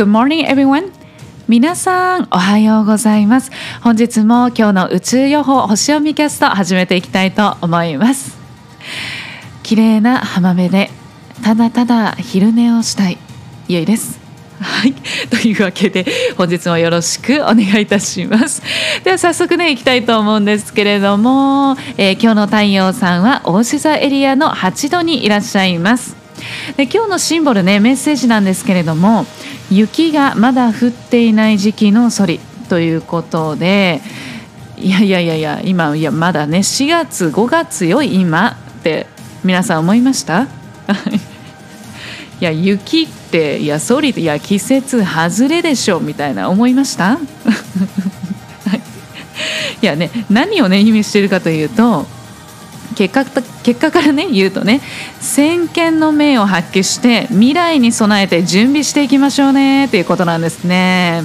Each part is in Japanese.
Good morning everyone. 皆さんおはようございます。本日も今日の宇宙予報星読みキャスト始めていきたいと思います。綺麗な浜辺でただただ昼寝をしたいゆいです。はい。というわけで本日もよろしくお願いいたします。では早速ね行きたいと思うんですけれども、えー、今日の太陽さんは大志座エリアの8度にいらっしゃいます。で今日のシンボルねメッセージなんですけれども雪がまだ降っていない時期のソリということでいやいやいやいや今いやまだね4月5月よ今って皆さん思いました？いや雪っていやソリいや季節外れでしょみたいな思いました？い。やね何をね意味しているかというと結果結果からね言うとね先見の明を発揮して未来に備えて準備していきましょうねっていうことなんですね。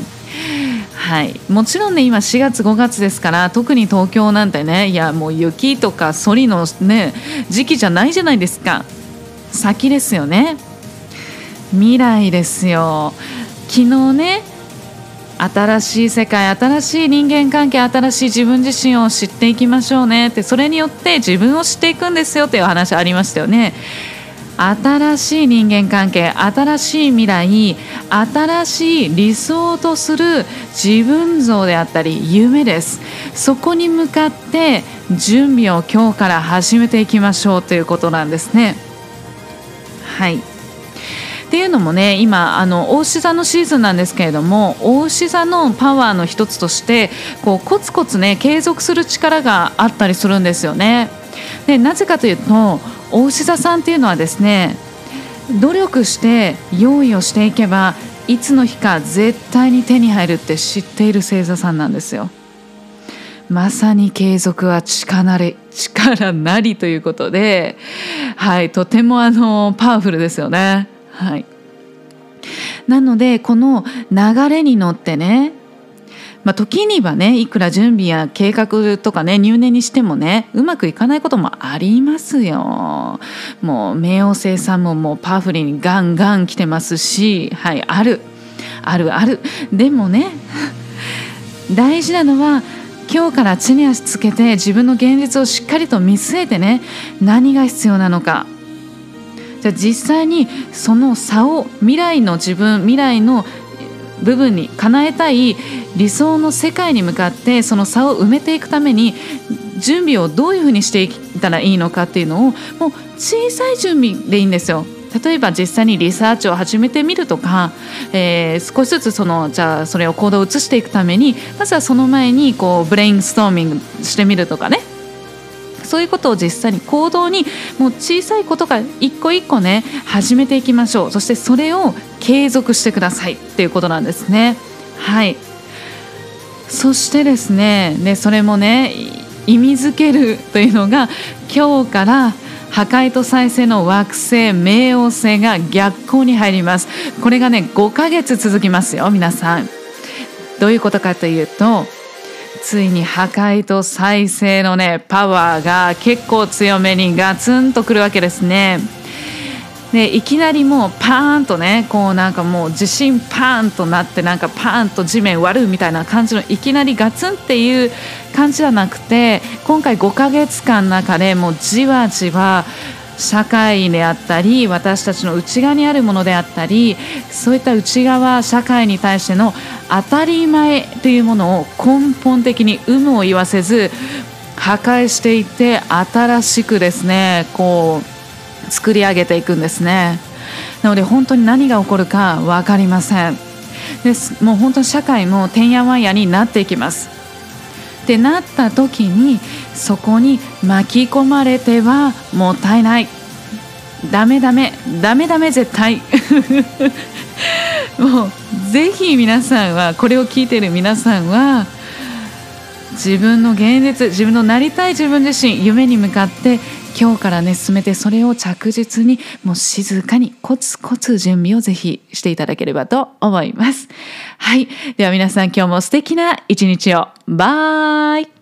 はい、もちろんね今4月5月ですから特に東京なんてねいやもう雪とかそりのね時期じゃないじゃないですか。先ですよね。未来ですよ。昨日ね新しい世界新しい人間関係新しい自分自身を知っていきましょうね。ってそれによって自分を知っていくんですよっていう話ありましたよね。新しい人間関係新しい未来新しい理想とする自分像であったり夢です。そこに向かって準備を今日から始めていきましょうということなんですね。はい。っていうのもね今あの大牛座のシーズンなんですけれども大牛座のパワーの一つとしてこうコツコツね継続する力があったりするんですよね。でなぜかというと大牛座さんっていうのはですね努力して用意をしていけばいつの日か絶対に手に入るって知っている星座さんなんですよ。まさに継続は力なり力なりということで、はい、とてもあのパワフルですよね。はい、なのでこの流れに乗ってねまあ、時にはねいくら準備や計画とかね入念にしてもねうまくいかないこともありますよ。もう冥王星さんももうパワフルにガンガン来てますしはいある。あるある。でもね大事なのは今日から地に足つけて自分の現実をしっかりと見据えてね何が必要なのか。じゃあ実際にその差を未来の自分未来の部分に叶えたい理想の世界に向かってその差を埋めていくために準備をどういうふうにしていったらいいのかっていうのをもう小さい準備でいいんですよ。例えば実際にリサーチを始めてみるとか、えー、少しずつそのじゃあそれを行動を移していくためにまずはその前にこうブレインストーミングしてみるとかねそういうことを実際に行動にもう小さいことから一個一個ね始めていきましょう。そしてそれを継続してください。っていうことなんですね。はい。そしてですねでそれもね意味づけるというのが今日から破壊と再生の惑星冥王星が逆行に入ります。これがね5ヶ月続きますよ皆さん。どういうことかというとついに破壊と再生のねパワーが結構強めにガツンとくるわけですね。でいきなりもうパーンとねこうなんかもう地震パーンとなってなんかパーンと地面割るみたいな感じのいきなりガツンっていう感じじゃなくて今回5ヶ月間の中でもうじわじわ社会であったり私たちの内側にあるものであったりそういった内側社会に対しての当たり前というものを根本的に有無を言わせず破壊していって新しくですねこう作り上げていくんですね。なので本当に何が起こるか分かりません。ですもう本当に社会もてんやわんやになっていきます。ってなった時にそこに巻き込まれてはもったいない。ダメダメ。ダメダメ絶対。もうぜひ皆さんはこれを聞いている皆さんは自分の現実自分のなりたい自分自身夢に向かって今日からね進めてそれを着実にもう静かにコツコツ準備をぜひしていただければと思います。はい。では皆さん今日も素敵な一日を。バイ。